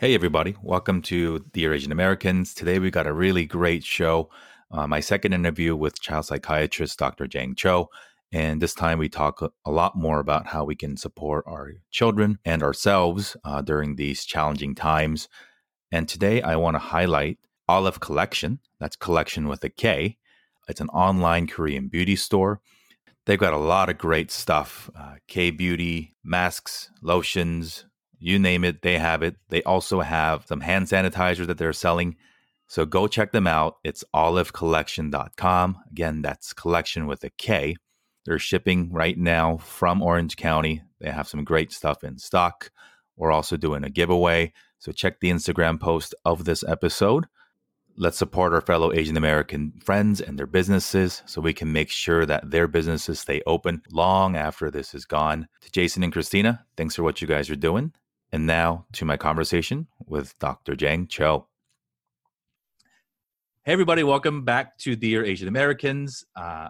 Hey, everybody. Welcome to Dear Asian Americans. Today we got a really great show. Uh, my second interview with child psychiatrist Dr. Jang Cho. And this time we talk a lot more about how we can support our children and ourselves uh, during these challenging times. And today I want to highlight Olive Kollection. That's collection with a K. It's an online Korean beauty store. They've got a lot of great stuff uh, K beauty, masks, lotions, you name it, they have it. They also have some hand sanitizer that they're selling. So go check them out. It's olivekollection.com. Again, that's collection with a K. They're shipping right now from Orange County. They have some great stuff in stock. We're also doing a giveaway. So check the Instagram post of this episode. Let's support our fellow Asian American friends and their businesses so we can make sure that their businesses stay open long after this is gone. To Jason and Christina, thanks for what you guys are doing. And now to my conversation with Dr. Jang Cho. Hey, everybody, welcome back to Dear Asian Americans. Uh,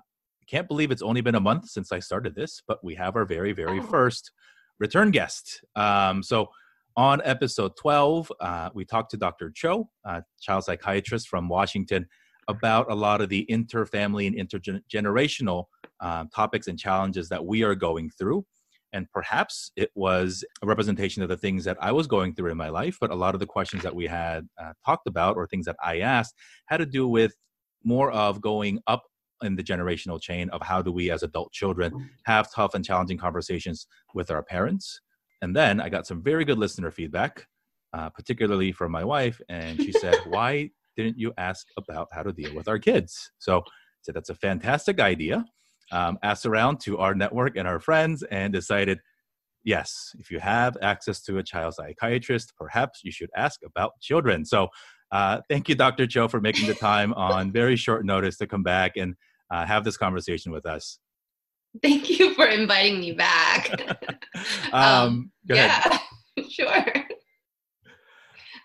can't believe it's only been a month since I started this, but we have our very, very oh. first return guest. Um, so, on episode 12, uh, we talked to Dr. Cho, uh, child psychiatrist from Washington, about a lot of the interfamily and intergenerational um, topics and challenges that we are going through and perhaps it was a representation of the things that I was going through in my life. But a lot of the questions that we had uh, talked about or things that I asked had to do with more of going up in the generational chain of how do we as adult children have tough and challenging conversations with our parents. And then I got some very good listener feedback, uh, particularly from my wife. And she said, Why didn't you ask about how to deal with our kids? So I said, That's a fantastic idea um, asked around to our network and our friends and decided yes, if you have access to a child psychiatrist, perhaps you should ask about children. So, uh, thank you, Dr. Cho, for making the time on very short notice to come back and uh, have this conversation with us. Thank you for inviting me back. um, um, yeah, sure.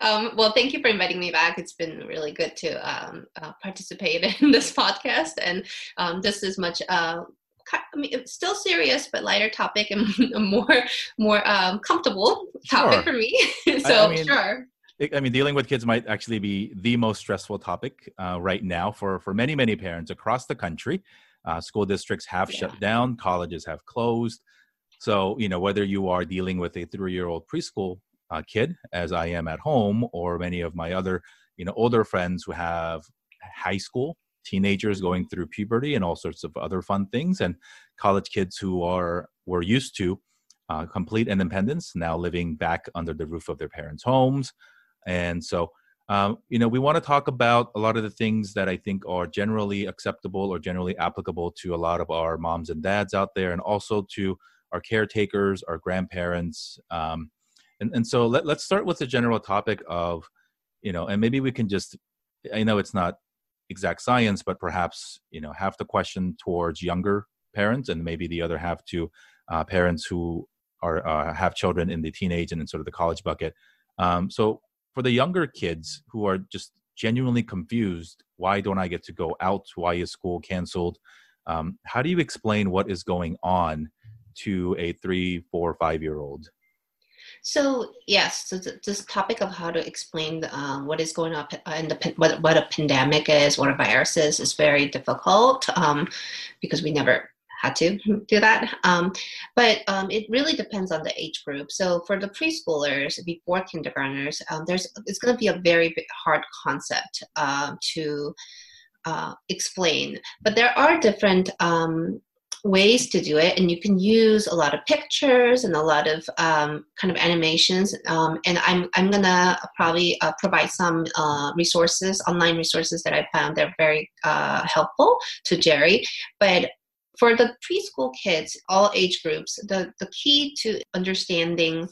Um, well, thank you for inviting me back. It's been really good to um, uh, participate in this podcast, and um, this is much. Uh, I mean, it's still serious, but lighter topic and a more more um, comfortable topic sure. for me. so I, I mean, sure. I mean, dealing with kids might actually be the most stressful topic uh, right now for for many many parents across the country. Uh, school districts have yeah. shut down, colleges have closed. So you know whether you are dealing with a three year old preschool uh, kid as I am at home, or many of my other, you know, older friends who have high school teenagers going through puberty and all sorts of other fun things, and college kids who are were used to uh, complete independence now living back under the roof of their parents' homes, and so. Um, you know, we want to talk about a lot of the things that I think are generally acceptable or generally applicable to a lot of our moms and dads out there, and also to our caretakers, our grandparents, um, and, and so let, let's start with the general topic of, you know, and maybe we can just, I know it's not exact science, but perhaps, you know, half the question towards younger parents and maybe the other half to uh, parents who are uh, have children in the teenage and in sort of the college bucket. Um, so for the younger kids who are just genuinely confused, why don't I get to go out? Why is school canceled? Um, how do you explain what is going on to a three, four, five year old? So yes, so th- this topic of how to explain um, what is going on in the what, what a pandemic is, what a virus is, is very difficult um, because we never had to do that. Um, but um, it really depends on the age group. So for the preschoolers before kindergartners, um, there's it's going to be a very hard concept uh, to uh, explain. But there are different um, ways to do it and you can use a lot of pictures and a lot of um, kind of animations um, and i'm, I'm gonna probably uh, provide some uh, resources online resources that i found that are very uh, helpful to jerry. But for the preschool kids all age groups the, the key to understanding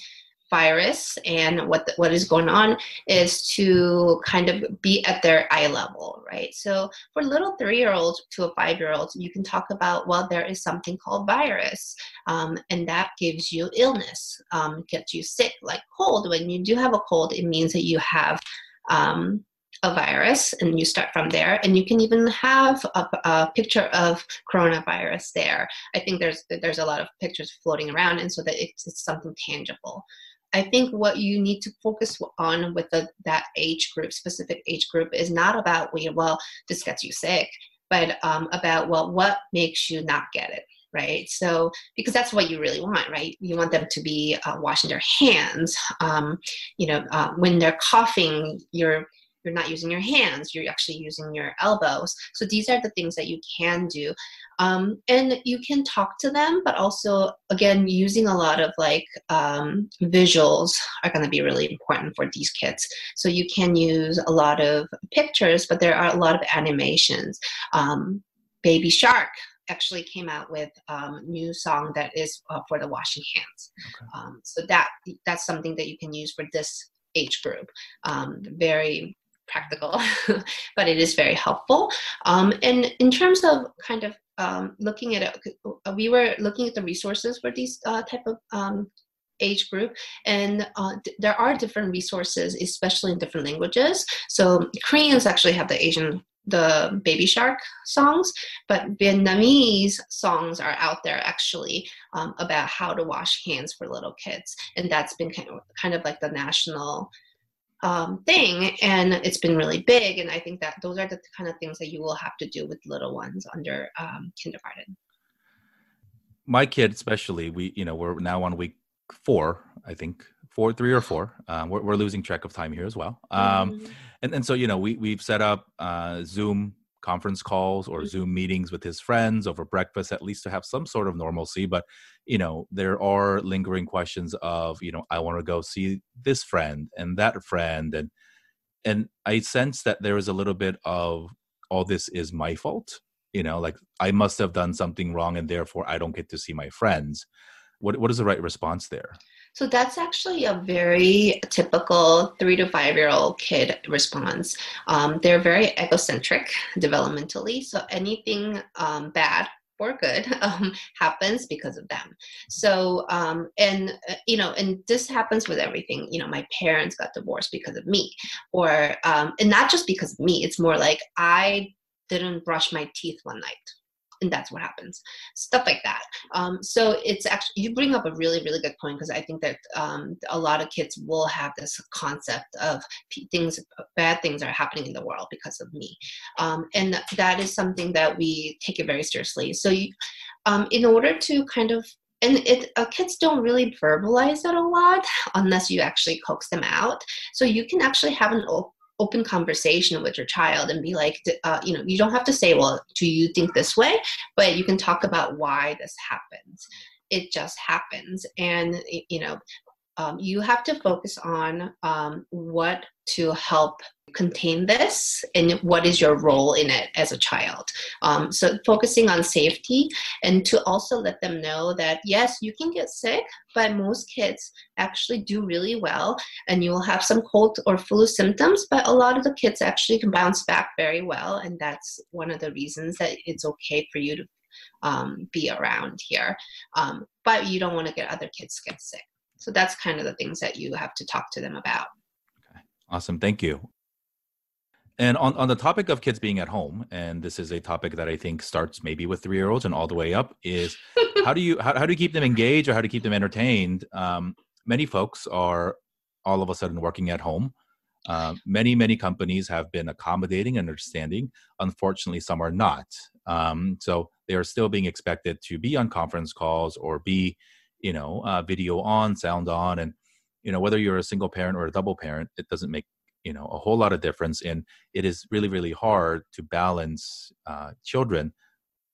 virus and what the, what is going on is to kind of be at their eye level, right? So for little three-year-olds to a five-year-old, you can talk about well, there is something called virus, um, and that gives you illness, um, gets you sick, like cold. When you do have a cold, it means that you have um, a virus and you start from there and you can even have a, a, picture of coronavirus there i think there's there's a lot of pictures floating around and so that it's, it's something tangible I think what you need to focus on with the, that age group, specific age group, is not about well, this gets you sick, but um, about well, what makes you not get it right? So because that's what you really want, right? You want them to be uh, washing their hands. Um, you know, uh, when they're coughing, you're you're not using your hands you're actually using your elbows. So these are the things that you can do. Um, and you can talk to them but also again using a lot of like um, visuals are going to be really important for these kids. So you can use a lot of pictures but there are a lot of animations. Um, baby shark actually came out with um, a new song that is uh, for the washing hands. Okay. um, so that that's something that you can use for this age group. Um, very practical, but it is very helpful. Um, and in terms of kind of um, looking at it, uh, we were looking at the resources for these uh, type of um, age group and uh, th- there are different resources especially in different languages so koreans actually have the asian the baby shark songs but vietnamese songs are out there actually um, about how to wash hands for little kids and that's been kind of, kind of like the national um, thing and it's been really big and i think that those are the kind of things that you will have to do with little ones under um, kindergarten. My kid especially we you know we're now on week four i think four three or four. Um, we're, we're losing track of time here as well. Um, mm-hmm. and, and so you know we, we've set up uh, zoom conference calls or mm-hmm. zoom meetings with his friends over breakfast at least to have some sort of normalcy but you know there are lingering questions of you know i want to go see this friend and that friend and and i sense that there is a little bit of all this is my fault you know like i must have done something wrong and therefore i don't get to see my friends what what is the right response there so that's actually a very typical three to five year old kid response. Um, they're very egocentric developmentally. So anything um, bad or good um, happens because of them. So, um, and uh, you know, and this happens with everything. You know, my parents got divorced because of me, or um, and not just because of me. It's more like I didn't brush my teeth one night and that's what happens. Stuff like that. Um, so it's actually you bring up a really really good point because i think that um, a lot of kids will have this concept of things bad things are happening in the world because of me. Um, and that is something that we take it very seriously. So you, um, in order to kind of and it uh, kids don't really verbalize it a lot unless you actually coax them out. So you can actually have an open conversation with your child and be like, uh, you know, you don't have to say, well, do you think this way? But you can talk about why this happens. It just happens. And, you know, um, you have to focus on um, what to help contain this and what is your role in it as a child. Um, so focusing on safety and to also let them know that yes, you can get sick, but most kids actually do really well and you will have some cold or flu symptoms, but a lot of the kids actually can bounce back very well. And that's one of the reasons that it's okay for you to um, be around here. Um, but you don't want to get other kids get sick. So that's kind of the things that you have to talk to them about. Okay. Awesome. Thank you. And on, on the topic of kids being at home, and this is a topic that I think starts maybe with three year olds and all the way up, is how do you how, how do you keep them engaged or how to keep them entertained? Um, many folks are all of a sudden working at home. Uh, many many companies have been accommodating and understanding. Unfortunately, some are not. Um, so they are still being expected to be on conference calls or be you know uh, video on sound on and you know whether you're a single parent or a double parent it doesn't make you know a whole lot of difference and it is really really hard to balance uh, children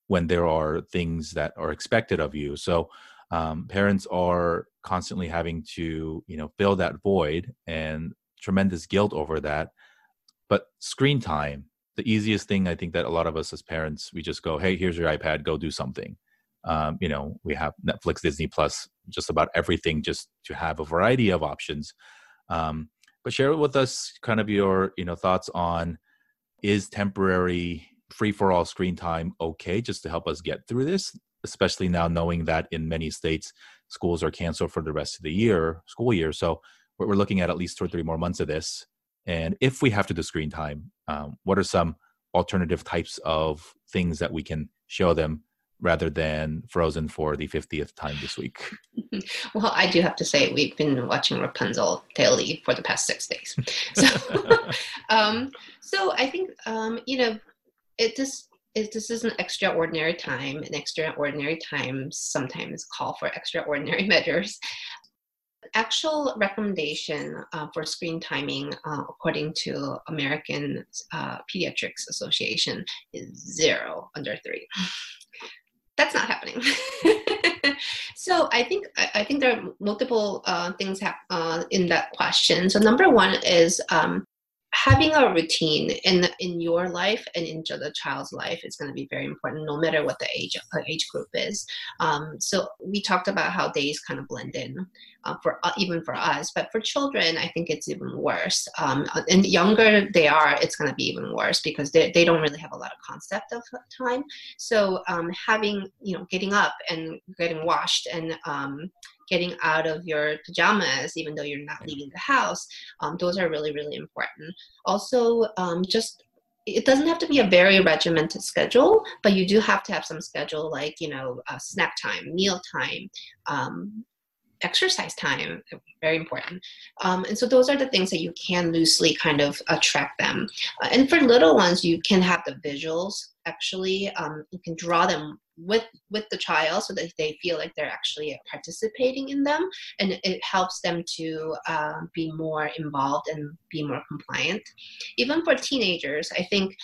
when there are things that are expected of you. So um, parents are constantly having to you know fill that void and tremendous guilt over that. But screen time the easiest thing i think that a lot of us as parents we just go hey here's your ipad go do something um, you know we have netflix disney plus just about everything just to have a variety of options. Um, but share with us kind of your you know thoughts on is temporary free for all screen time okay just to help us get through this especially now knowing that in many states schools are canceled for the rest of the year school year. So we're looking at at least two or three more months of this. And if we have to do screen time um, what are some alternative types of things that we can show them rather than Frozen for the 50th time this week? well, I do have to say we've been watching Rapunzel daily for the past six days. So, um, so I think um, you know it just it, this is an extraordinary time, and extraordinary times sometimes call for extraordinary measures. Actual recommendation uh, for screen timing, uh, according to American uh, Pediatrics Association, is zero under three. That's not happening. so I think I, think there are multiple uh, things uh, in that question. So number one is um, having a routine in in your life and in the child's life is going to be very important no matter what the age uh, age group is. Um, so we talked about how days kind of blend in uh, for uh, even for us but for children i think it's even worse. Um, and the younger they are it's going to be even worse because they, they don't really have a lot of concept of time. So um, having you know getting up and getting washed and um, getting out of your pajamas, even though you're not leaving the house. Um, those are really, really important. Also, um, just it doesn't have to be a very regimented schedule, but you do have to have some schedule like, you know, uh, snack time, meal time, um, exercise time very important um, and so those are the things that you can loosely kind of attract them uh, and for little ones you can have the visuals actually um, you can draw them with with the child so that they feel like they're actually participating in them and it helps them to uh, be more involved and be more compliant even for teenagers i think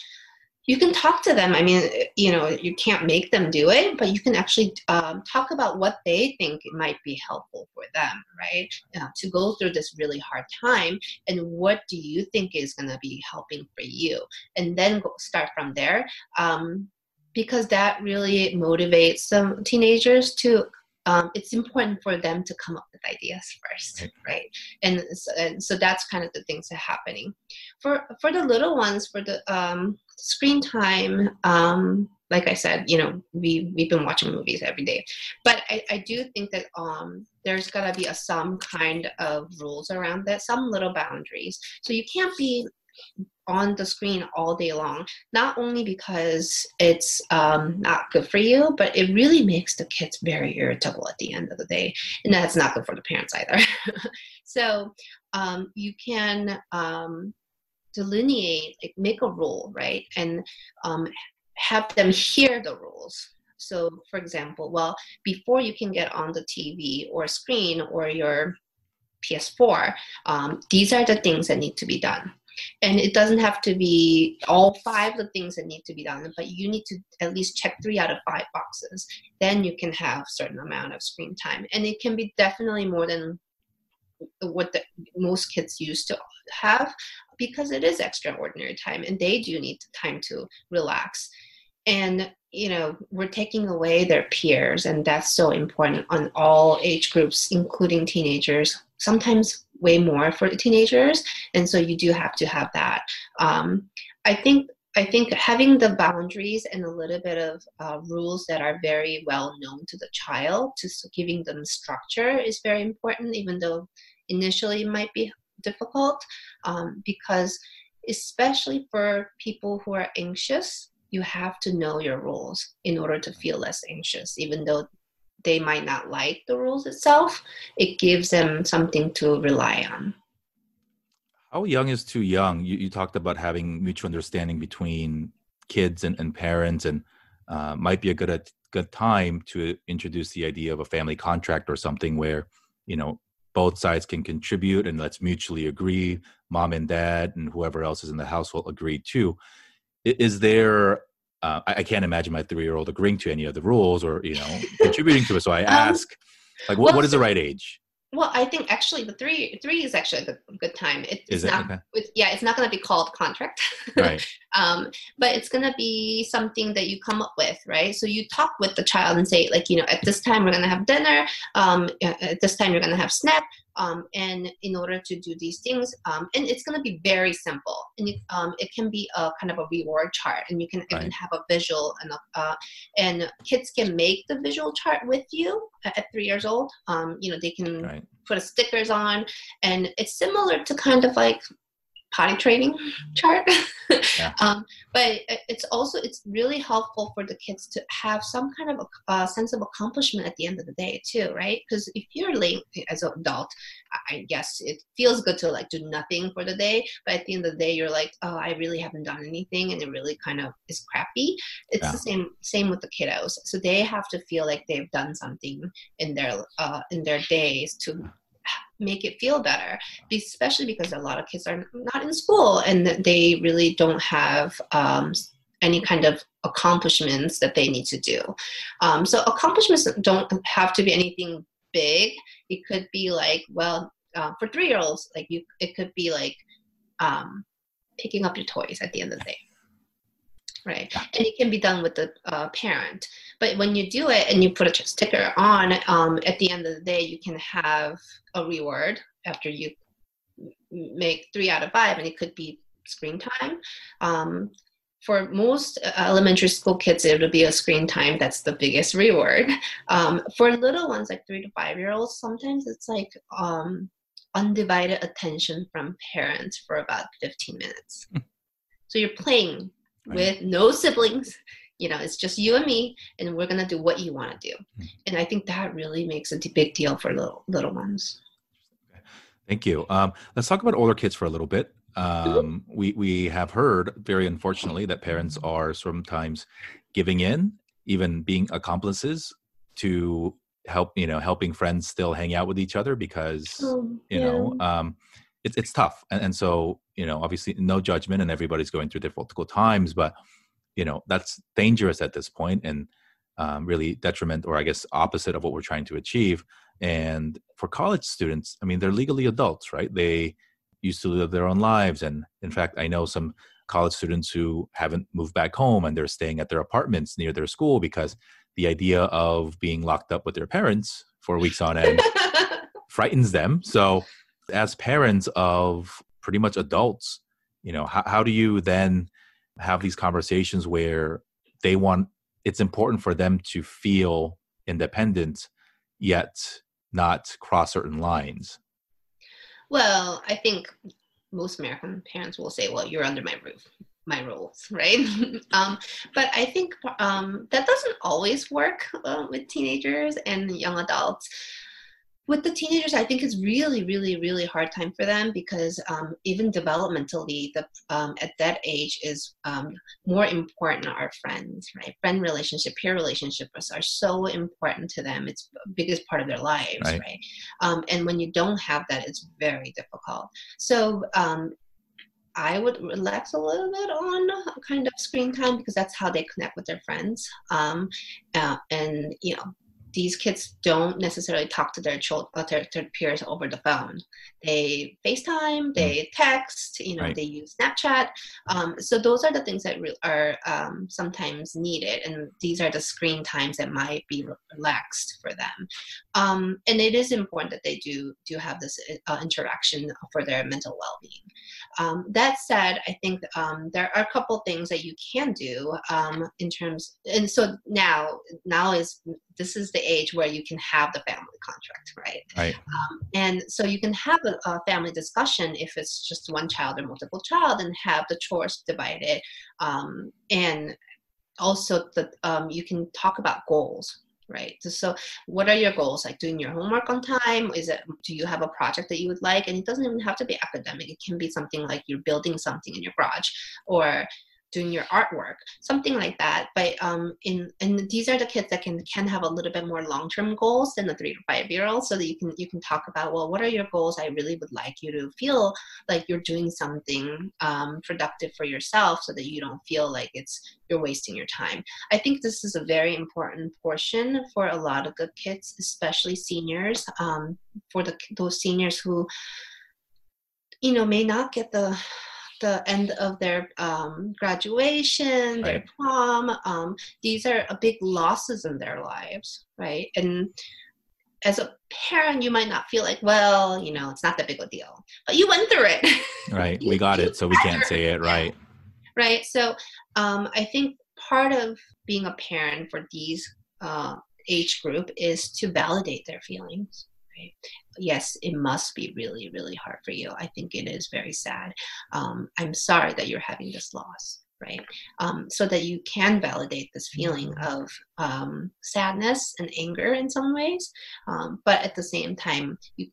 you can talk to them. I mean, you know, you can't make them do it, but you can actually um, talk about what they think might be helpful for them, right? Uh, to go through this really hard time, and what do you think is going to be helping for you, and then go, start from there. Um, because that really motivates some teenagers to um, it's important for them to come up with ideas first right, right? And, so, and, so, that's kind of the things that are happening. For for the little ones for the um, screen time um, like i said you know we we've been watching movies every day. But i, I do think that um, there's got to be a some kind of rules around that some little boundaries. So you can't be on the screen all day long not only because it's um, not good for you but it really makes the kids very irritable at the end of the day. And that's not good for the parents either. So um, you can um, delineate like make a rule right? And um, have them hear the rules. So for example well before you can get on the tv or screen or your ps4 um, these are the things that need to be done and it doesn't have to be all five of the things that need to be done but you need to at least check three out of five boxes. Then you can have certain amount of screen time. And it can be definitely more than what the, most kids used to have because it is extraordinary time and they do need time to relax and you know we're taking away their peers and that's so important on all age groups including teenagers sometimes way more for the teenagers. And so you do have to have that. Um, i think i think having the boundaries and a little bit of uh, rules that are very well known to the child just giving them structure is very important even though initially it might be difficult um, because especially for people who are anxious you have to know your rules in order to feel less anxious even though they might not like the rules itself, it gives them something to rely on. How young is too young? You, you talked about having mutual understanding between kids and, and parents, and uh, might be a good a good time to introduce the idea of a family contract or something where you know both sides can contribute and let's mutually agree. Mom and dad and whoever else is in the household agree too. Is there uh, I, I, can't imagine my three year old agreeing to any of the rules or you know contributing to it. So I um, ask, like, what, well, what is the right age? Well, I think actually the three three is actually a good, good time. It, it's it? not, okay. it's, yeah, it's not going to be called contract, right? um, but it's going to be something that you come up with, right? So you talk with the child and say, like, you know, at this time we're going to have dinner. Um, at this time you're going to have snack um, and in order to do these things um, and it's going to be very simple and it, um, it can be a kind of a reward chart and you can right. even have a visual and, uh, and kids can make the visual chart with you at three years old um, you know they can right. put stickers on and it's similar to kind of like potty training chart. yeah. um, but it's also it's really helpful for the kids to have some kind of a, a sense of accomplishment at the end of the day too, right? Because if you're late as an adult, I guess it feels good to like do nothing for the day, but at the end of the day, you're like, oh, I really haven't done anything, and it really kind of is crappy. It's yeah. the same same with the kiddos, so they have to feel like they've done something in their uh, in their days to make it feel better especially because a lot of kids are not in school and they really don't have um, any kind of accomplishments that they need to do. Um, so accomplishments don't have to be anything big. It could be like well uh, for three year olds like you it could be like um, picking up your toys at the end of the day right. And it can be done with the uh, parent. But when you do it and you put a sticker on um, at the end of the day you can have a reward after you make three out of five and it could be screen time. Um, for most uh, elementary school kids it'll be a screen time that's the biggest reward. Um, for little ones like three to five year olds sometimes it's like um, undivided attention from parents for about 15 minutes. Hmm. so you're playing right. with no siblings you know it's just you and me and we're going to do what you want to do mm-hmm. and i think that really makes a big deal for little little ones thank you um, let's talk about older kids for a little bit mm-hmm. um, we we have heard very unfortunately that parents are sometimes giving in even being accomplices to help you know helping friends still hang out with each other because oh, you yeah. know um, it's it's tough. And, and so you know obviously no judgment and everybody's going through difficult times but you know that's dangerous at this point and um, really detriment or i guess opposite of what we're trying to achieve. And for college students i mean they're legally adults right? They used to live their own lives. And in fact i know some college students who haven't moved back home and they're staying at their apartments near their school because the idea of being locked up with their parents for weeks on end frightens them. So as parents of pretty much adults you know how, how do you then have these conversations where they want it's important for them to feel independent yet not cross certain lines? Well i think most american parents will say well you're under my roof my rules right? Um, but i think um, that doesn't always work uh, with teenagers and young adults with the teenagers i think it's really really really hard time for them because um, even developmentally the um, at that age is um, more important are friends right friend relationship peer relationships are so important to them it's the biggest part of their lives right, right? Um, and when you don't have that it's very difficult so um, I would relax a little bit on kind of screen time because that's how they connect with their friends. Um, uh, and you know, these kids don't necessarily talk to their children, uh, their, their, peers over the phone. They FaceTime, they mm. text, you know, right. they use Snapchat. Um, so those are the things that re- are um, sometimes needed, and these are the screen times that might be relaxed for them. Um, and it is important that they do do have this uh, interaction for their mental well-being. Um, that said, I think um, there are a couple things that you can do um, in terms, and so now now is this is the age where you can have the family contract, right? Right. Um, and so you can have a, a, family discussion if it's just one child or multiple child, and have the chores divided, um, and also the um, you can talk about goals right? So what are your goals? Like doing your homework on time? Is it do you have a project that you would like? And it doesn't even have to be academic. It can be something like you're building something in your garage or doing your artwork, something like that. But um, in and these are the kids that can can have a little bit more long term goals than the three to five year olds, so that you can you can talk about well, what are your goals? I really would like you to feel like you're doing something um, productive for yourself, so that you don't feel like it's you're wasting your time. I think this is a very important portion for a lot of the kids, especially seniors. Um, for the those seniors who you know may not get the the end of their um, graduation, right. their prom. Um, these are big losses in their lives, right? And as a parent, you might not feel like, well, you know, it's not that big of a deal, but you went through it. Right. we got it, so we can't say it. Right. Right. So um, I think part of being a parent for these uh, age group is to validate their feelings right? Yes it must be really really hard for you. I think it is very sad. Um, i'm sorry that you're having this loss right? Um, so that you can validate this feeling mm-hmm. of um, sadness and anger in some ways um, but at the same time you,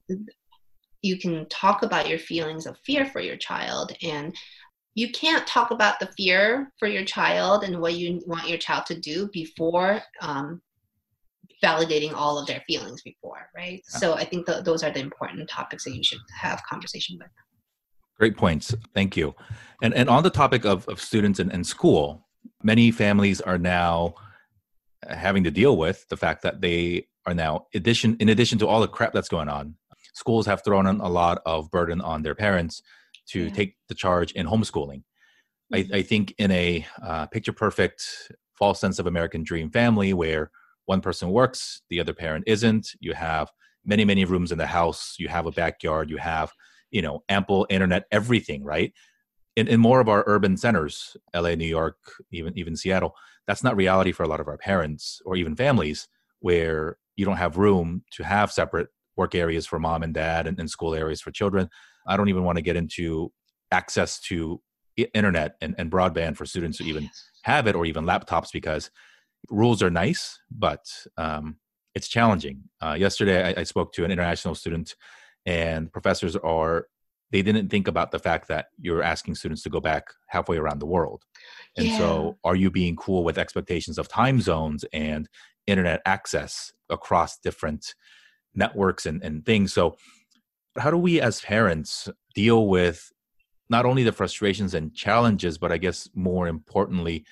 you can talk about your feelings of fear for your child and you can't talk about the fear for your child and what you want your child to do before um, validating all of their feelings before right yeah. so i think th- those are the important topics that you should have conversation with great points thank you and and on the topic of, of students and, and school many families are now having to deal with the fact that they are now addition in addition to all the crap that's going on schools have thrown on a lot of burden on their parents to yeah. take the charge in homeschooling. Mm-hmm. I, I, think in a uh, picture perfect, false sense of American dream family where one person works, the other parent isn't, you have many, many rooms in the house, you have a backyard, you have, you know, ample internet, everything, right? In, in more of our urban centers, LA, New York, even even Seattle, that's not reality for a lot of our parents or even families where you don't have room to have separate work areas for mom and dad and, and school areas for children. I don't even want to get into access to internet and, and broadband for students to even have it or even laptops because rules are nice, but um, it's challenging. Uh, yesterday, I, I, spoke to an international student, and professors are they didn't think about the fact that you're asking students to go back halfway around the world. And yeah. so, are you being cool with expectations of time zones and internet access across different networks and, and things. So, how do we as parents deal with not only the frustrations and challenges, but I guess more importantly,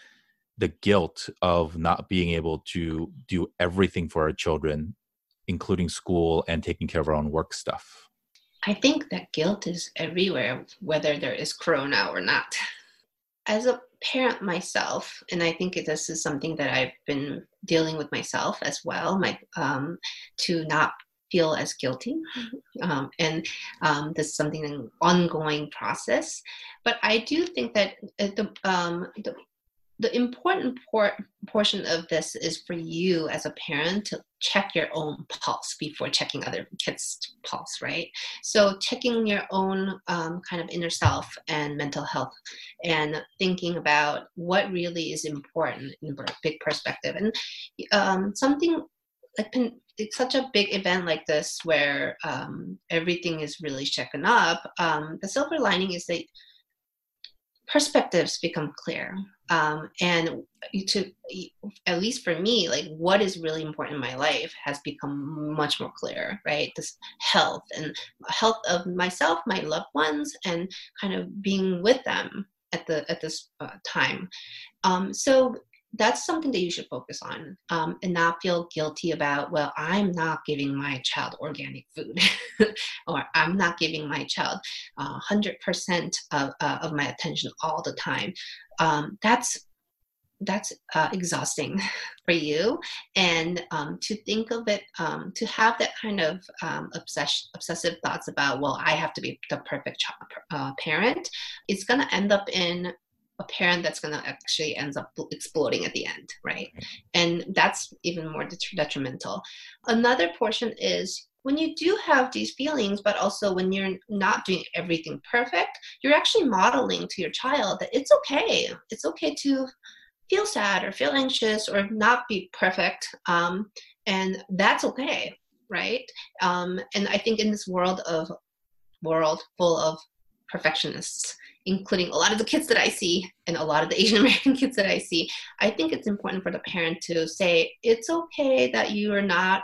the guilt of not being able to do everything for our children, including school and taking care of our own work stuff? I think that guilt is everywhere, whether there is corona or not. As a parent myself, and I think this is something that I've been dealing with myself as well, my um, to not feel as guilty. Mm-hmm. Um, and um, this is something an ongoing process. But I do think that uh, the, um, the, the important por- portion of this is for you as a parent to check your own pulse before checking other kids' pulse, right? So, checking your own um, kind of inner self and mental health and thinking about what really is important in a big perspective. And um, something like it's such a big event like this where um, everything is really shaken up, um, the silver lining is that perspectives become clear. Um, and to at least for me, like what is really important in my life has become much more clear, right? This health and health of myself, my loved ones, and kind of being with them at the at this uh, time. Um, so that's something that you should focus on um, and not feel guilty about well i'm not giving my child organic food or i'm not giving my child uh, 100% of, uh, of my attention all the time. Um, that's that's uh, exhausting for you. And um, to think of it um, to have that kind of um, obsess- obsessive thoughts about well i have to be the perfect child, uh, parent it's going to end up in a parent that's going to actually ends up exploding at the end right? And that's even more detrimental. Another portion is when you do have these feelings but also when you're not doing everything perfect you're actually modeling to your child that it's okay. It's okay to feel sad or feel anxious or not be perfect um, and that's okay right? Um, and i think in this world of world full of perfectionists including a lot of the kids that I see and a lot of the Asian American kids that I see, I think it's important for the parent to say, it's okay that you are not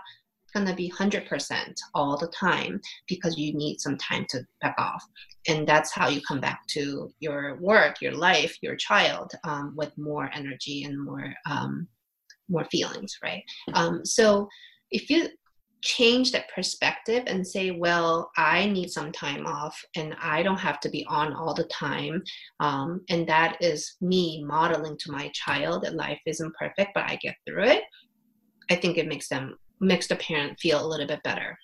going to be 100% all the time because you need some time to back off. And that's how you come back to your work, your life, your child um, with more energy and more. Um, more feelings right um, so if you change that perspective and say, well, I need some time off and I don't have to be on all the time. Um, and that is me modeling to my child that life isn't perfect, but I get through it. I think it makes them, makes the parent feel a little bit better.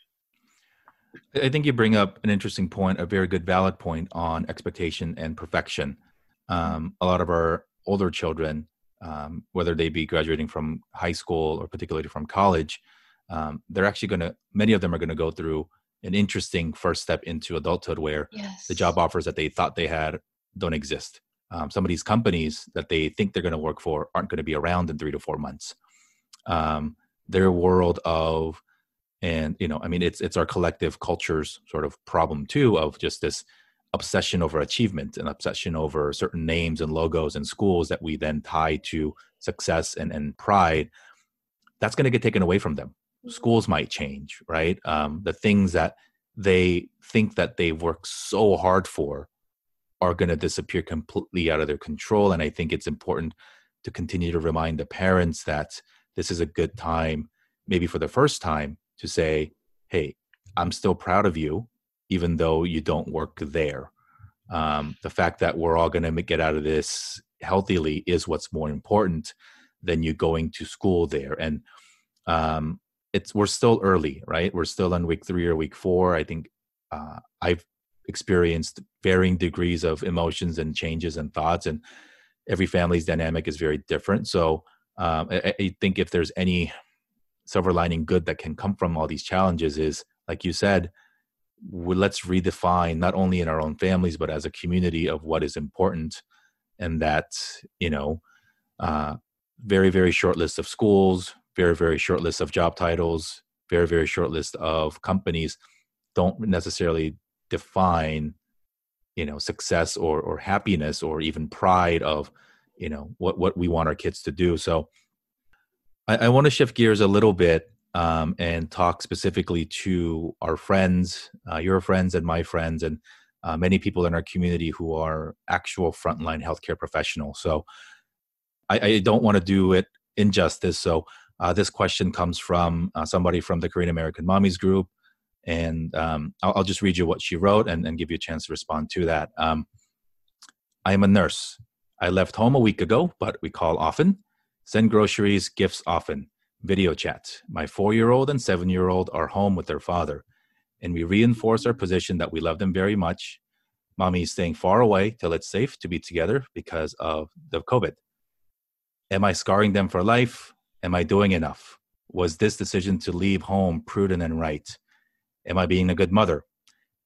I think you bring up an interesting point, a very good, valid point on expectation and perfection. Um, a lot of our older children, um, whether they be graduating from high school or particularly from college, um, they're actually going to many of them are going to go through an interesting first step into adulthood where yes. the job offers that they thought they had don't exist um, some of these companies that they think they're going to work for aren't going to be around in three to four months um, their world of and you know i mean it's it's our collective culture's sort of problem too of just this obsession over achievement and obsession over certain names and logos and schools that we then tie to success and, and pride that's going to get taken away from them. Schools might change right um, the things that they think that they've worked so hard for are going to disappear completely out of their control and i think it's important to continue to remind the parents that this is a good time maybe for the first time to say hey i'm still proud of you even though you don't work there. Um, the fact that we're all going to get out of this healthily is what's more important than you going to school there. And um, it's we're still early, right? We're still on week three or week four. I think uh, I've experienced varying degrees of emotions and changes and thoughts, and every family's dynamic is very different. So um, I, I think if there's any silver lining good that can come from all these challenges, is like you said, let's redefine not only in our own families but as a community of what is important and that you know uh, very very short list of schools very very short list of job titles very very short list of companies don't necessarily define you know success or or happiness or even pride of you know what what we want our kids to do so i, I want to shift gears a little bit um, and talk specifically to our friends, uh, your friends, and my friends, and uh, many people in our community who are actual frontline healthcare professionals. So I, I don't want to do it injustice. So uh, this question comes from uh, somebody from the Korean American Mommies Group. And um, I'll, I'll, just read you what she wrote and, and, give you a chance to respond to that. Um, I am a nurse. I left home a week ago, but we call often, send groceries, gifts often video chat. My four year old and seven year old are home with their father, and we reinforce our position that we love them very much. Mommy is staying far away till it's safe to be together because of the COVID. Am I scarring them for life? Am I doing enough? Was this decision to leave home prudent and right? Am I being a good mother?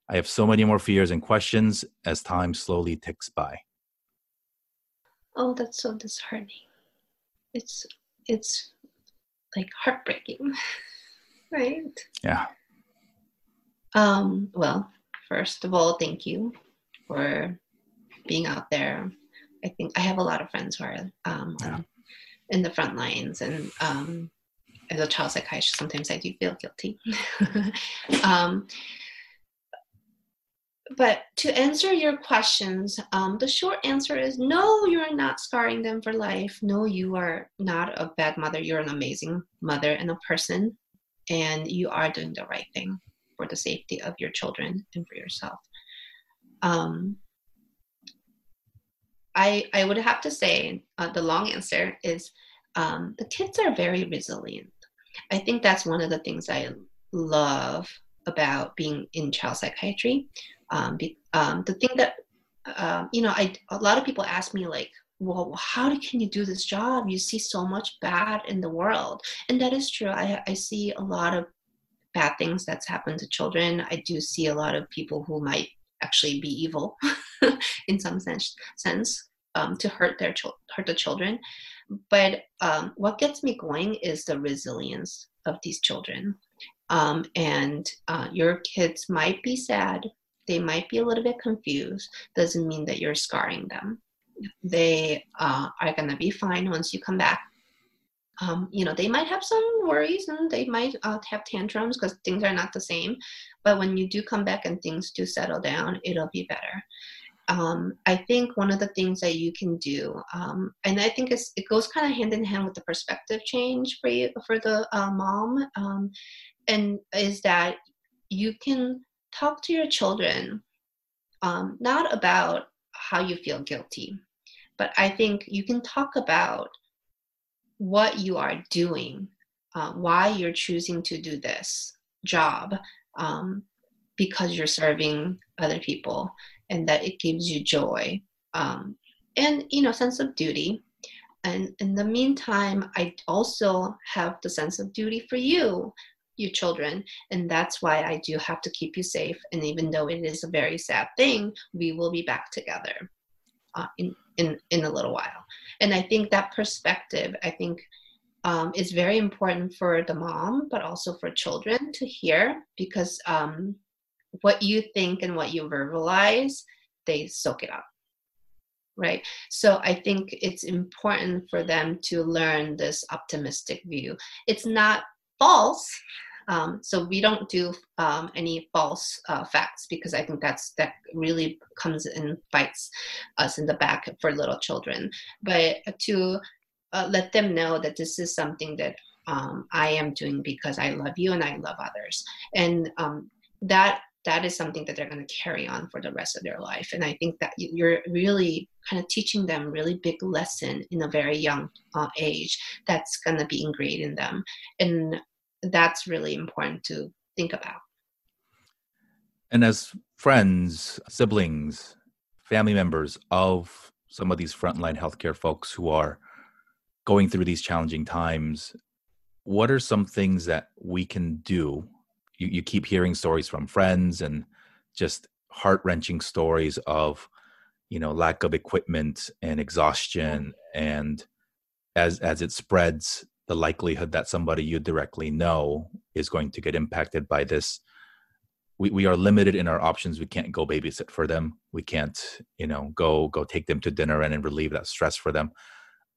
I have so many more fears and questions as time slowly ticks by. Oh, that's so disheartening. It's it's like heartbreaking, right? Yeah. Um, well, first of all, thank you for being out there. I think I have a lot of friends who are um, yeah. In the front lines, and um, as a child psychiatrist, sometimes I do feel guilty. um, but to answer your questions, um, the short answer is no, you're not scarring them for life. No, you are not a bad mother. You're an amazing mother and a person, and you are doing the right thing for the safety of your children and for yourself. Um, I, I would have to say uh, the long answer is um, the kids are very resilient. I think that's one of the things I love about being in child psychiatry um, be, um, the thing that um, you know, I a lot of people ask me like, well, how can you do this job? You see so much bad in the world, and that is true. I I see a lot of bad things that's happened to children. I do see a lot of people who might actually be evil in some sense sense um, to hurt their hurt the children. But um, what gets me going is the resilience of these children. Um, and uh, your kids might be sad. They might be a little bit confused. Doesn't mean that you're scarring them. They uh, are going to be fine once you come back. Um, you know they might have some worries and they might uh, have tantrums because things are not the same. But when you do come back and things do settle down it'll be better um, i think one of the things that you can do um, and i think it goes kind of hand in hand with the perspective change for you for the uh, mom um, and is that you can talk to your children um, not about how you feel guilty, but I think you can talk about what you are doing, uh, why you're choosing to do this job, um, because you're serving other people, and that it gives you joy um, and you know sense of duty. And in the meantime, I also have the sense of duty for you you children and that's why i do have to keep you safe and even though it is a very sad thing we will be back together uh, in, in in a little while and i think that perspective i think um, is very important for the mom but also for children to hear because um, what you think and what you verbalize they soak it up right? So i think it's important for them to learn this optimistic view. It's not false um, so we don't do um, any false uh, facts because I think that's that really comes and bites us in the back for little children. But to uh, let them know that this is something that um, I am doing because I love you and I love others, and um, that that is something that they're going to carry on for the rest of their life. And I think that you're really kind of teaching them really big lesson in a very young uh, age that's going to be ingrained in them. And that's really important to think about. And as friends, siblings, family members of some of these frontline healthcare folks who are going through these challenging times, what are some things that we can do you, you keep hearing stories from friends and just heart wrenching stories of you know lack of equipment and exhaustion and as as it spreads the likelihood that somebody you directly know is going to get impacted by this. We, we are limited in our options. We can't go babysit for them. We can't you know go go take them to dinner and, and relieve that stress for them.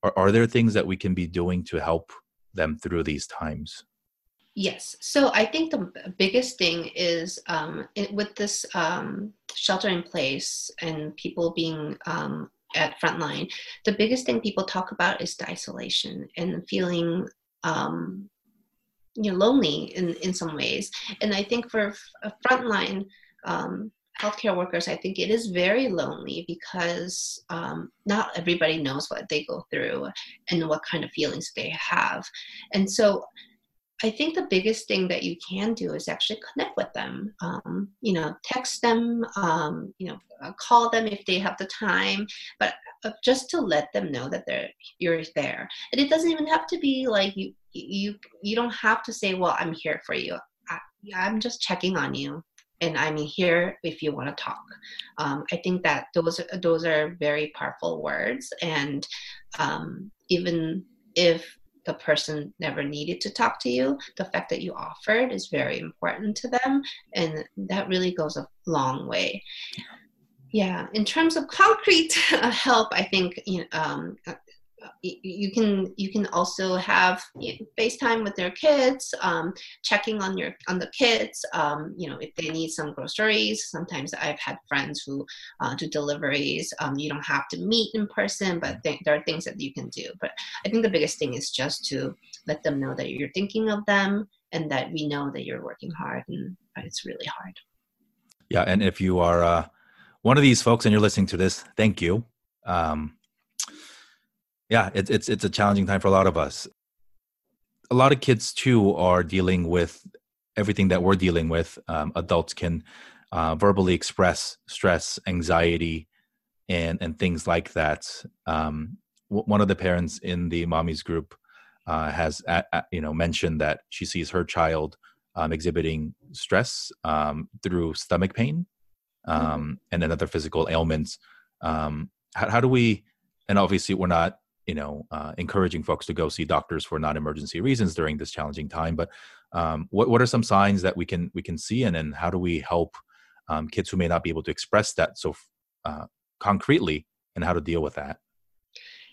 Are, are there things that we can be doing to help them through these times Yes. So I think the biggest thing is um, it, with this um, shelter in place and people being um, at frontline, the biggest thing people talk about is the isolation and feeling um, you know lonely in in some ways. And I think for a frontline um, healthcare workers, I think it is very lonely because um, not everybody knows what they go through and what kind of feelings they have. And so I think the biggest thing that you can do is actually connect with them. Um, you know, text them, um, you know, uh, call them if they have the time, but uh, just to let them know that they're you're there. And it doesn't even have to be like you you you don't have to say, "Well, I'm here for you." I, I'm just checking on you, and I'm here if you want to talk. Um, I think that those those are very powerful words, and um, even if the person never needed to talk to you, the fact that you offered is very important to them. And that really goes a long way. Yeah, in terms of concrete help, I think you know, um, you can you can also have FaceTime with their kids, um, checking on your on the kids. Um, you know, if they need some groceries. Sometimes I've had friends who uh, do deliveries. Um, you don't have to meet in person, but th- there are things that you can do. But I think the biggest thing is just to let them know that you're thinking of them and that we know that you're working hard and it's really hard. Yeah, and if you are uh, one of these folks and you're listening to this, thank you. Um, yeah, it's it's it's a challenging time for a lot of us. A lot of kids too are dealing with everything that we're dealing with. Um, adults can uh, verbally express stress, anxiety, and and things like that. Um, w- one of the parents in the mommies group uh, has you know mentioned that she sees her child um, exhibiting stress um, through stomach pain mm-hmm. um, and then other physical ailments. Um, how, how, do we? And obviously, we're not you know uh, encouraging folks to go see doctors for non-emergency reasons during this challenging time but um, what, what are some signs that we can we can see and then how do we help um, kids who may not be able to express that so uh, concretely and how to deal with that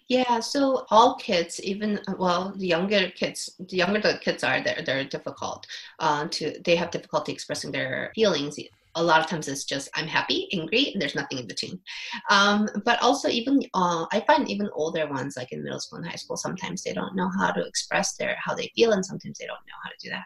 yeah, so all kids, even well, the younger kids, the younger the kids are, they're they're difficult. Uh, to they have difficulty expressing their feelings a lot of times it's just I'm happy, angry, and there's nothing in between. Um, but also even uh, I find even older ones, like in middle school and high school, sometimes they don't know how to express their how they feel, and sometimes they don't know how to do that.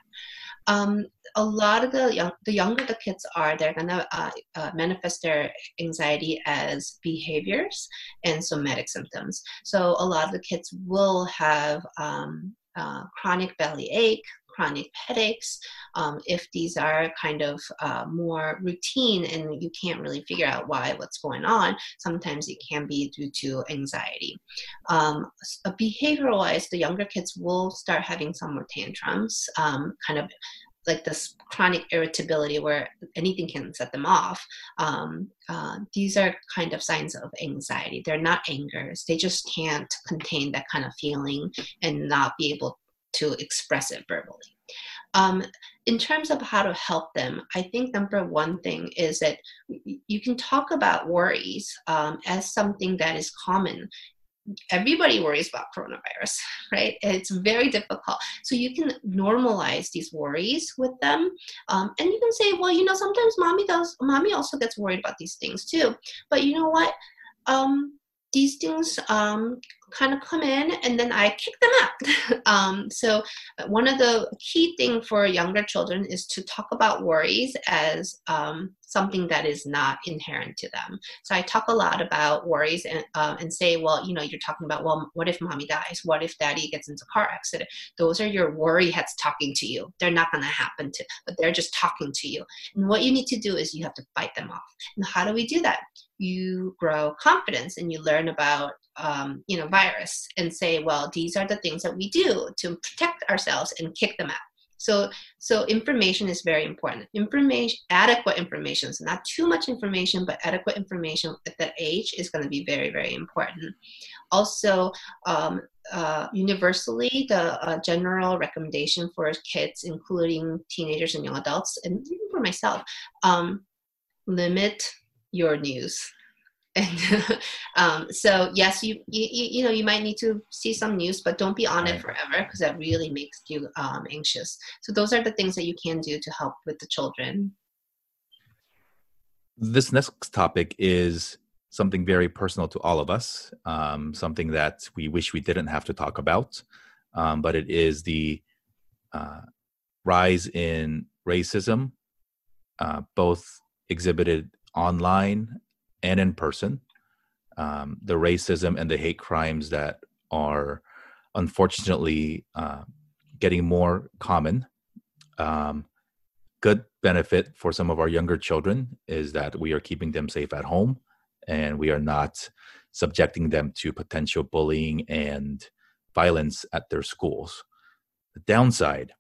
Um, a lot of the young, the younger the kids are, they're gonna uh, uh, manifest their anxiety as behaviors and somatic symptoms. So a lot of the kids will have um, uh, chronic belly ache, chronic headaches, um, if these are kind of uh, more routine and you can't really figure out why, what's going on, sometimes it can be due to anxiety. Um, behavioral wise, the younger kids will start having some more tantrums, um, kind of like this chronic irritability where anything can set them off. Um, uh, these are kind of signs of anxiety. They're not angers. They just can't contain that kind of feeling and not be able to express it verbally um, in terms of how to help them, I think number one thing is that you can talk about worries um, as something that is common. Everybody worries about coronavirus, right? It's very difficult. So you can normalize these worries with them, um, and you can say, well, you know, sometimes mommy does. Mommy also gets worried about these things too. But you know what? Um, these things um, kind of come in and then I kick them out. um, so one of the key thing for younger children is to talk about worries as um, something that is not inherent to them. So I talk a lot about worries and, uh, and say, well, you know, you're talking about, well, what if mommy dies? What if daddy gets into a car accident? Those are your worry heads talking to you. They're not going to happen to, but they're just talking to you. And what you need to do is you have to fight them off. And how do we do that? You grow confidence and you learn about um, you know virus and say well these are the things that we do to protect ourselves and kick them out. So so information is very important. Information adequate information so not too much information but adequate information at that age is going to be very very important. Also um, uh, universally the uh, general recommendation for kids including teenagers and young adults and even for myself um, limit your news. And um, so yes you, you you know you might need to see some news but don't be on right. it forever because that really makes you um, anxious. So those are the things that you can do to help with the children. This next topic is something very personal to all of us um, something that we wish we didn't have to talk about um, but it is the uh, rise in racism uh, both exhibited online and in person. Um, the racism and the hate crimes that are unfortunately uh, getting more common. Um, good benefit for some of our younger children is that we are keeping them safe at home and we are not subjecting them to potential bullying and violence at their schools. The downside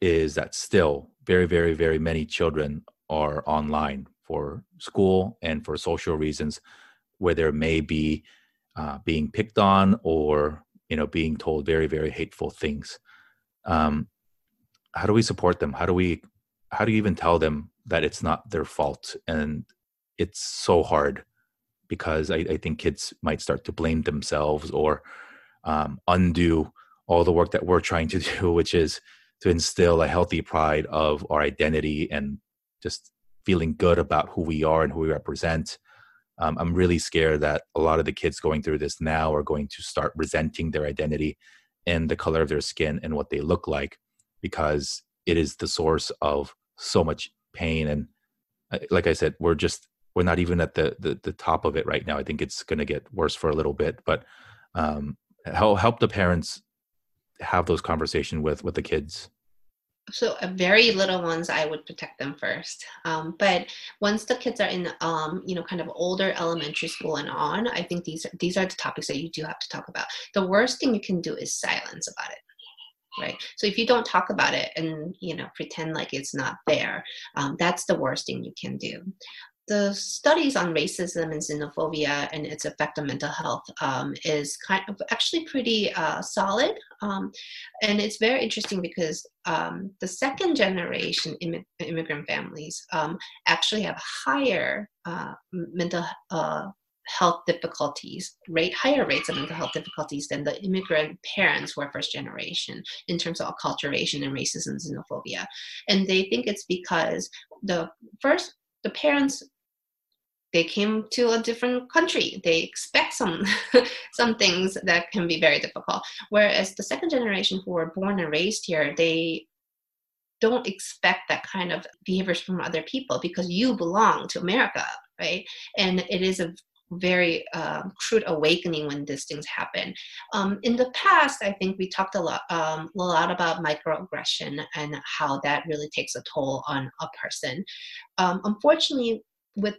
is that still very, very, very many children are online for school and for social reasons where there may be uh, being picked on or you know being told very very hateful things. Um, how do we support them? How do we how do you even tell them that it's not their fault and it's so hard? Because I, I think kids might start to blame themselves or um, undo all the work that we're trying to do which is to instill a healthy pride of our identity and just feeling good about who we are and who we represent. Um, I'm really scared that a lot of the kids going through this now are going to start resenting their identity and the color of their skin and what they look like because it is the source of so much pain. And uh, like I said, we're just we're not even at the the, the top of it right now. I think it's going to get worse for a little bit, but um, help help the parents have those conversations with with the kids so uh, very little ones i would protect them first. Um, but once the kids are in um, you know kind of older elementary school and on i think these these are the topics that you do have to talk about. The worst thing you can do is silence about it right? So if you don't talk about it and you know pretend like it's not there um, that's the worst thing you can do the studies on racism and xenophobia and its effect on mental health um, is kind of actually pretty uh, solid. Um, and it's very interesting because um, the second generation Im- immigrant families um, actually have higher uh, mental uh, health difficulties, rate higher rates of mental health difficulties than the immigrant parents who are first generation in terms of acculturation and racism and xenophobia. And they think it's because the first the parents they came to a different country. They expect some some things that can be very difficult. Whereas the second generation who were born and raised here they don't expect that kind of behaviors from other people because you belong to america right? And it is a very uh, crude awakening when these things happen. Um, in the past, I think we talked a lot, um, a lot about microaggression and how that really takes a toll on a person. Um, unfortunately, with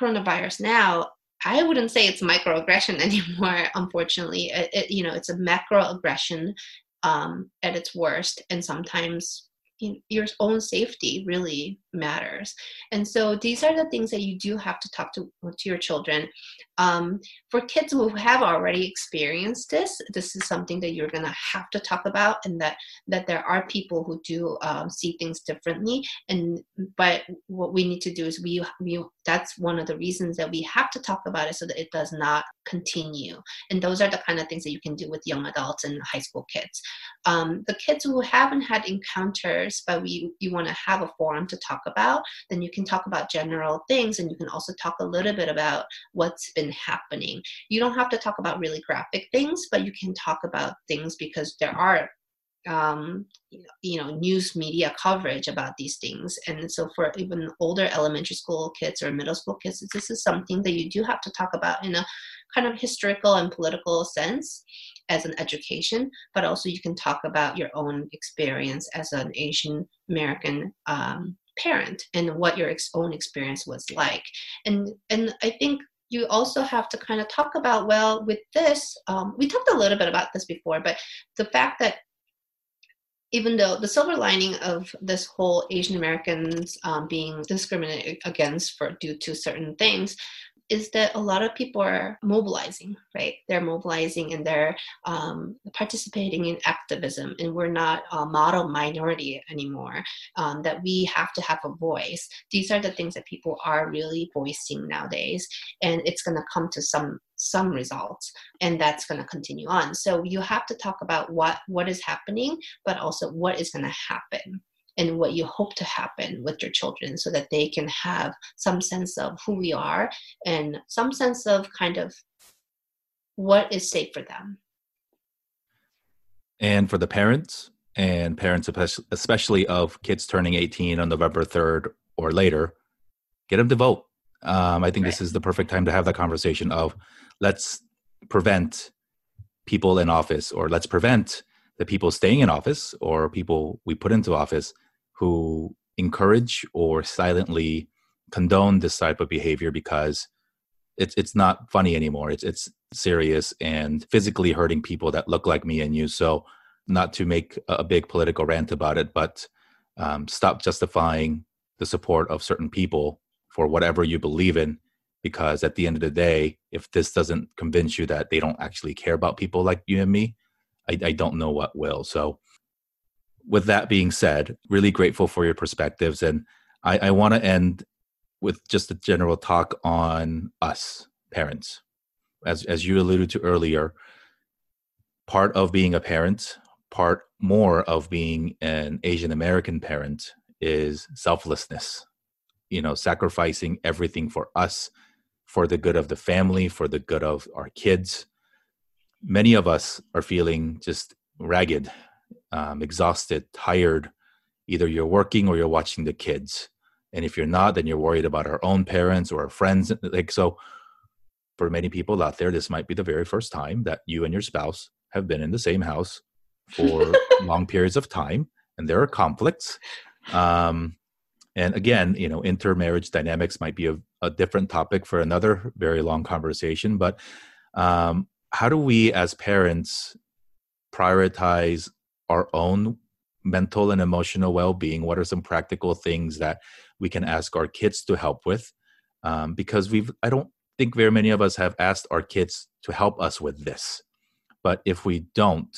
coronavirus now, I wouldn't say it's microaggression anymore. Unfortunately, it, it, you know, it's a macroaggression um, at its worst, and sometimes your own safety really matters. And so these are the things that you do have to talk to, to your children um, for kids who have already experienced this this is something that you're going to have to talk about and that that there are people who do um, see things differently. And but what we need to do is we, we that's one of the reasons that we have to talk about it so that it does not continue. And those are the kind of things that you can do with young adults and high school kids. Um, the kids who haven't had encounters but we you want to have a forum to talk about then you can talk about general things and you can also talk a little bit about what's been happening. You don't have to talk about really graphic things but you can talk about things because there are um, you know news media coverage about these things. And so for even older elementary school kids or middle school kids this is something that you do have to talk about in a kind of historical and political sense as an education but also you can talk about your own experience as an asian american um, parent and what your ex- own experience was like. And and i think you also have to kind of talk about well with this um, we talked a little bit about this before but the fact that even though the silver lining of this whole Asian Americans um, being discriminated against for due to certain things is that a lot of people are mobilizing, right? They're mobilizing and they're um, participating in activism, and we're not a model minority anymore. Um, that we have to have a voice. These are the things that people are really voicing nowadays, and it's going to come to some some results and that's going to continue on so you have to talk about what what is happening but also what is going to happen and what you hope to happen with your children so that they can have some sense of who we are and some sense of kind of what is safe for them. And for the parents, and parents especially of kids turning 18 on November 3rd or later, get them to vote. Um, I think right. this is the perfect time to have that conversation of let's prevent people in office or let's prevent the people staying in office or people we put into office who encourage or silently condone this type of behavior because it's it's not funny anymore. It's it's serious and physically hurting people that look like me and you. So, not to make a big political rant about it, but um, stop justifying the support of certain people for whatever you believe in. Because at the end of the day, if this doesn't convince you that they don't actually care about people like you and me, I, I don't know what will. So, with that being said, really grateful for your perspectives. And I, I want to end with just a general talk on us parents. As, as you alluded to earlier, part of being a parent, part more of being an Asian American parent is selflessness. You know, sacrificing everything for us, for the good of the family, for the good of our kids. Many of us are feeling just ragged um, exhausted, tired. Either you're working or you're watching the kids. And if you're not, then you're worried about our own parents or our friends. Like so, for many people out there, this might be the very first time that you and your spouse have been in the same house for long periods of time, and there are conflicts. Um, and again, you know, intermarriage dynamics might be a, a, different topic for another very long conversation. But um, how do we, as parents, prioritize our own mental and emotional well-being what are some practical things that we can ask our kids to help with? Um, because we've i don't think very many of us have asked our kids to help us with this. But if we don't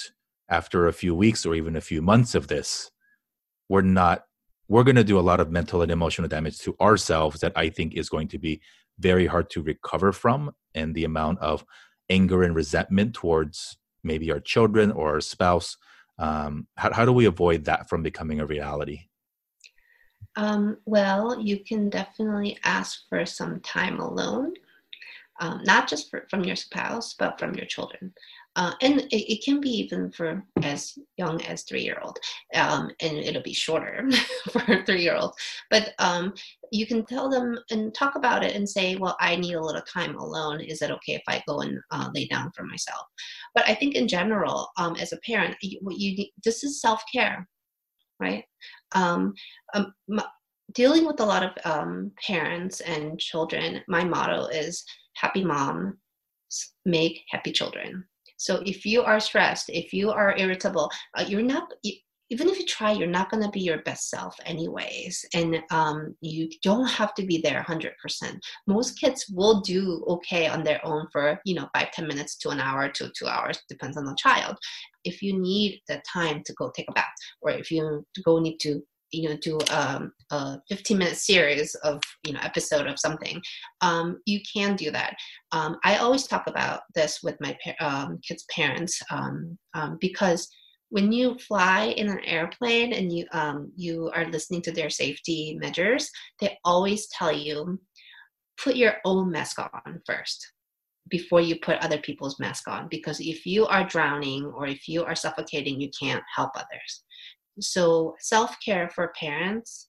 after a few weeks or even a few months of this we're not we're going to do a lot of mental and emotional damage to ourselves that i think is going to be very hard to recover from and the amount of anger and resentment towards maybe our children or our spouse um, how, how do we avoid that from becoming a reality? Um, well you can definitely ask for some time alone um, not just for, from your spouse but from your children uh, and it, it, can be even for as young as three year old um, and it'll be shorter for three year old but um, you can tell them and talk about it and say well i need a little time alone. Is it okay if i go and uh, lay down for myself? But i think in general um, as a parent what you need this is self-care right? Um, um, dealing with a lot of um, parents and children my motto is happy mom make happy children so if you are stressed, if you are irritable, uh, you're not. You, even if you try, you're not going to be your best self, anyways. And um, you don't have to be there 100%. Most kids will do okay on their own for, you know, five ten minutes to an hour to two hours, depends on the child. If you need the time to go take a bath, or if you go need to you know do um, a 15 minute series of you know episode of something um, you can do that. Um, i always talk about this with my um, kids parents um, um, because when you fly in an airplane and you you are listening to their safety measures, they always tell you put your own mask on first before you put other people's mask on because if you are drowning or if you are suffocating you can't help others so self-care for parents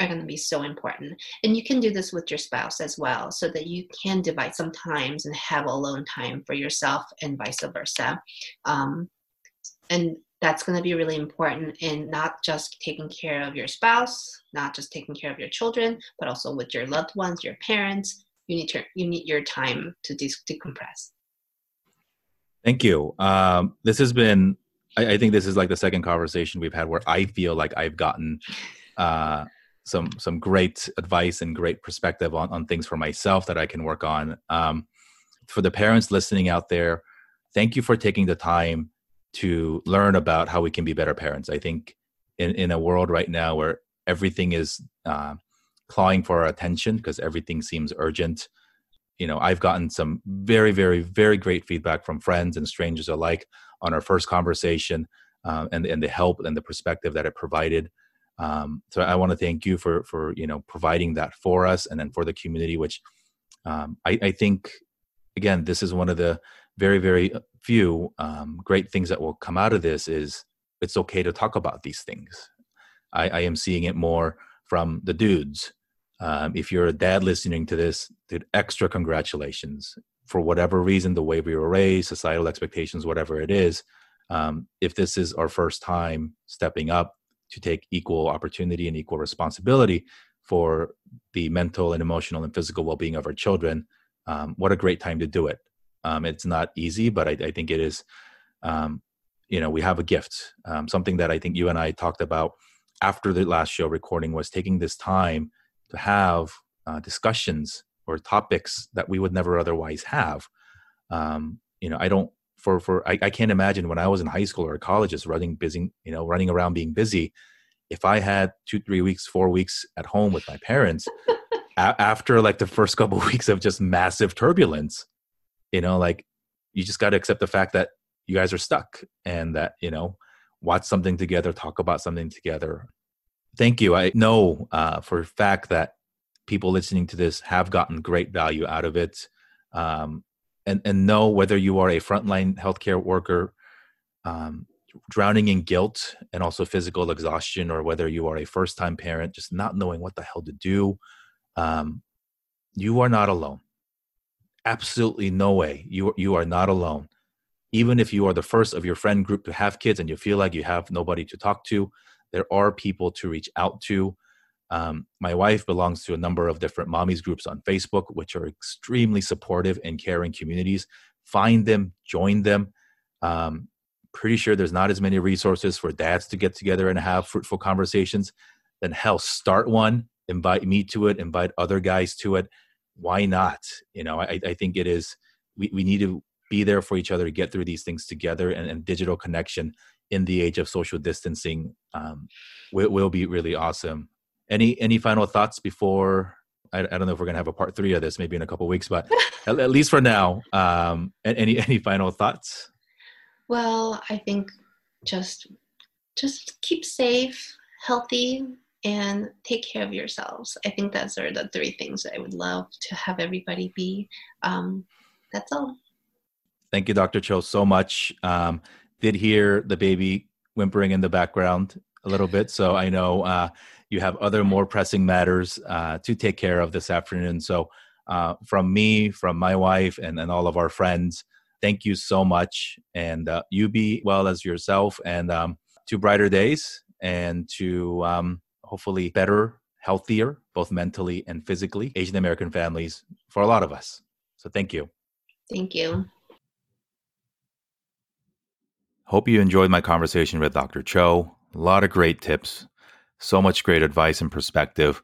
are going to be so important and you can do this with your spouse as well so that you can divide some times and have alone time for yourself and vice versa um, and that's going to be really important in not just taking care of your spouse, not just taking care of your children, but also with your loved ones, your parents. You need to, you need your time to de- decompress. Thank you. Um, this has been. I, I, think this is like the second conversation we've had where I feel like I've gotten uh, some some great advice and great perspective on on things for myself that I can work on. Um, for the parents listening out there, thank you for taking the time to learn about how we can be better parents. I think in, in a world right now where everything is uh, clawing for our attention because everything seems urgent, you know, I've gotten some very, very, very great feedback from friends and strangers alike on our first conversation uh, and, and the help and the perspective that it provided. Um, so I want to thank you for, for, you know, providing that for us and then for the community, which um, I, I think, again, this is one of the very, very few um, great things that will come out of this is it's okay to talk about these things. I, I am seeing it more from the dudes. Um, if you're a dad listening to this, dude, extra congratulations for whatever reason, the way we were raised, societal expectations, whatever it is. Um, if this is our first time stepping up to take equal opportunity and equal responsibility for the mental and emotional and physical well-being of our children, um, what a great time to do it. Um, it's not easy, but I, I think it is. Um, you know, we have a gift. Um, something that I think you and I talked about after the last show recording was taking this time to have uh, discussions or topics that we would never otherwise have. Um, you know, I don't for for I, I can't imagine when I was in high school or college just running busy, you know, running around being busy. If I had two, three weeks, four weeks at home with my parents, a- after like the first couple of weeks of just massive turbulence, you know like you just got to accept the fact that you guys are stuck and that you know watch something together talk about something together thank you i know uh, for a fact that people listening to this have gotten great value out of it um, and and know whether you are a frontline healthcare worker um, drowning in guilt and also physical exhaustion or whether you are a first time parent just not knowing what the hell to do um, you are not alone. Absolutely no way you you are not alone. Even if you are the first of your friend group to have kids and you feel like you have nobody to talk to there are people to reach out to um, my wife belongs to a number of different mommies groups on facebook which are extremely supportive and caring communities find them join them um, pretty sure there's not as many resources for dads to get together and have fruitful conversations then hell start one invite me to it invite other guys to it why not? You know, I, I think it is, we, we need to be there for each other to get through these things together and, and digital connection in the age of social distancing um, will, will be really awesome. Any, any final thoughts before I, I, don't know if we're gonna have a part three of this, maybe in a couple weeks, but at, at, least for now, um, any any final thoughts? Well, I think just just keep safe, healthy, and take care of yourselves. I think those are the three things I would love to have everybody be. Um, that's all. Thank you, Dr. Cho, so much. Um, did hear the baby whimpering in the background a little bit, so I know uh, you have other more pressing matters uh, to take care of this afternoon. So, uh, from me, from my wife, and, and all of our friends, thank you so much. And uh, you be well as yourself, and um, to brighter days, and to um, hopefully better, healthier, both mentally and physically, Asian American families for a lot of us. So thank you. Thank you. Hope you enjoyed my conversation with Dr. Cho. A lot of great tips, so much great advice and perspective.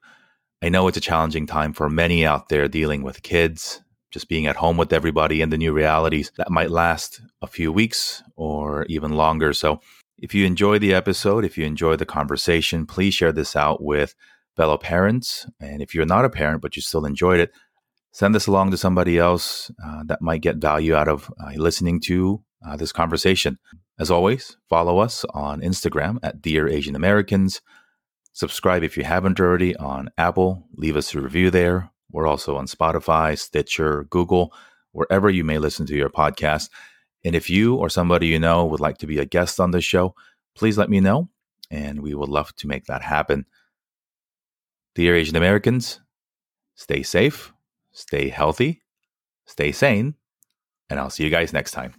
I know it's a challenging time for many out there dealing with kids, just being at home with everybody and the new realities that might last a few weeks or even longer. So, if you enjoy the episode, if you enjoy the conversation, please share this out with fellow parents. And if you're not a parent, but you still enjoyed it, send this along to somebody else uh, that might get value out of uh, listening to uh, this conversation. As always, follow us on Instagram at Dear Asian Americans. Subscribe if you haven't already on Apple. Leave us a review there. We're also on Spotify, Stitcher, Google, wherever you may listen to your podcast. And if you or somebody you know would like to be a guest on this show, please let me know, and we would love to make that happen. Dear Asian Americans, stay safe, stay healthy, stay sane, and I'll see you guys next time.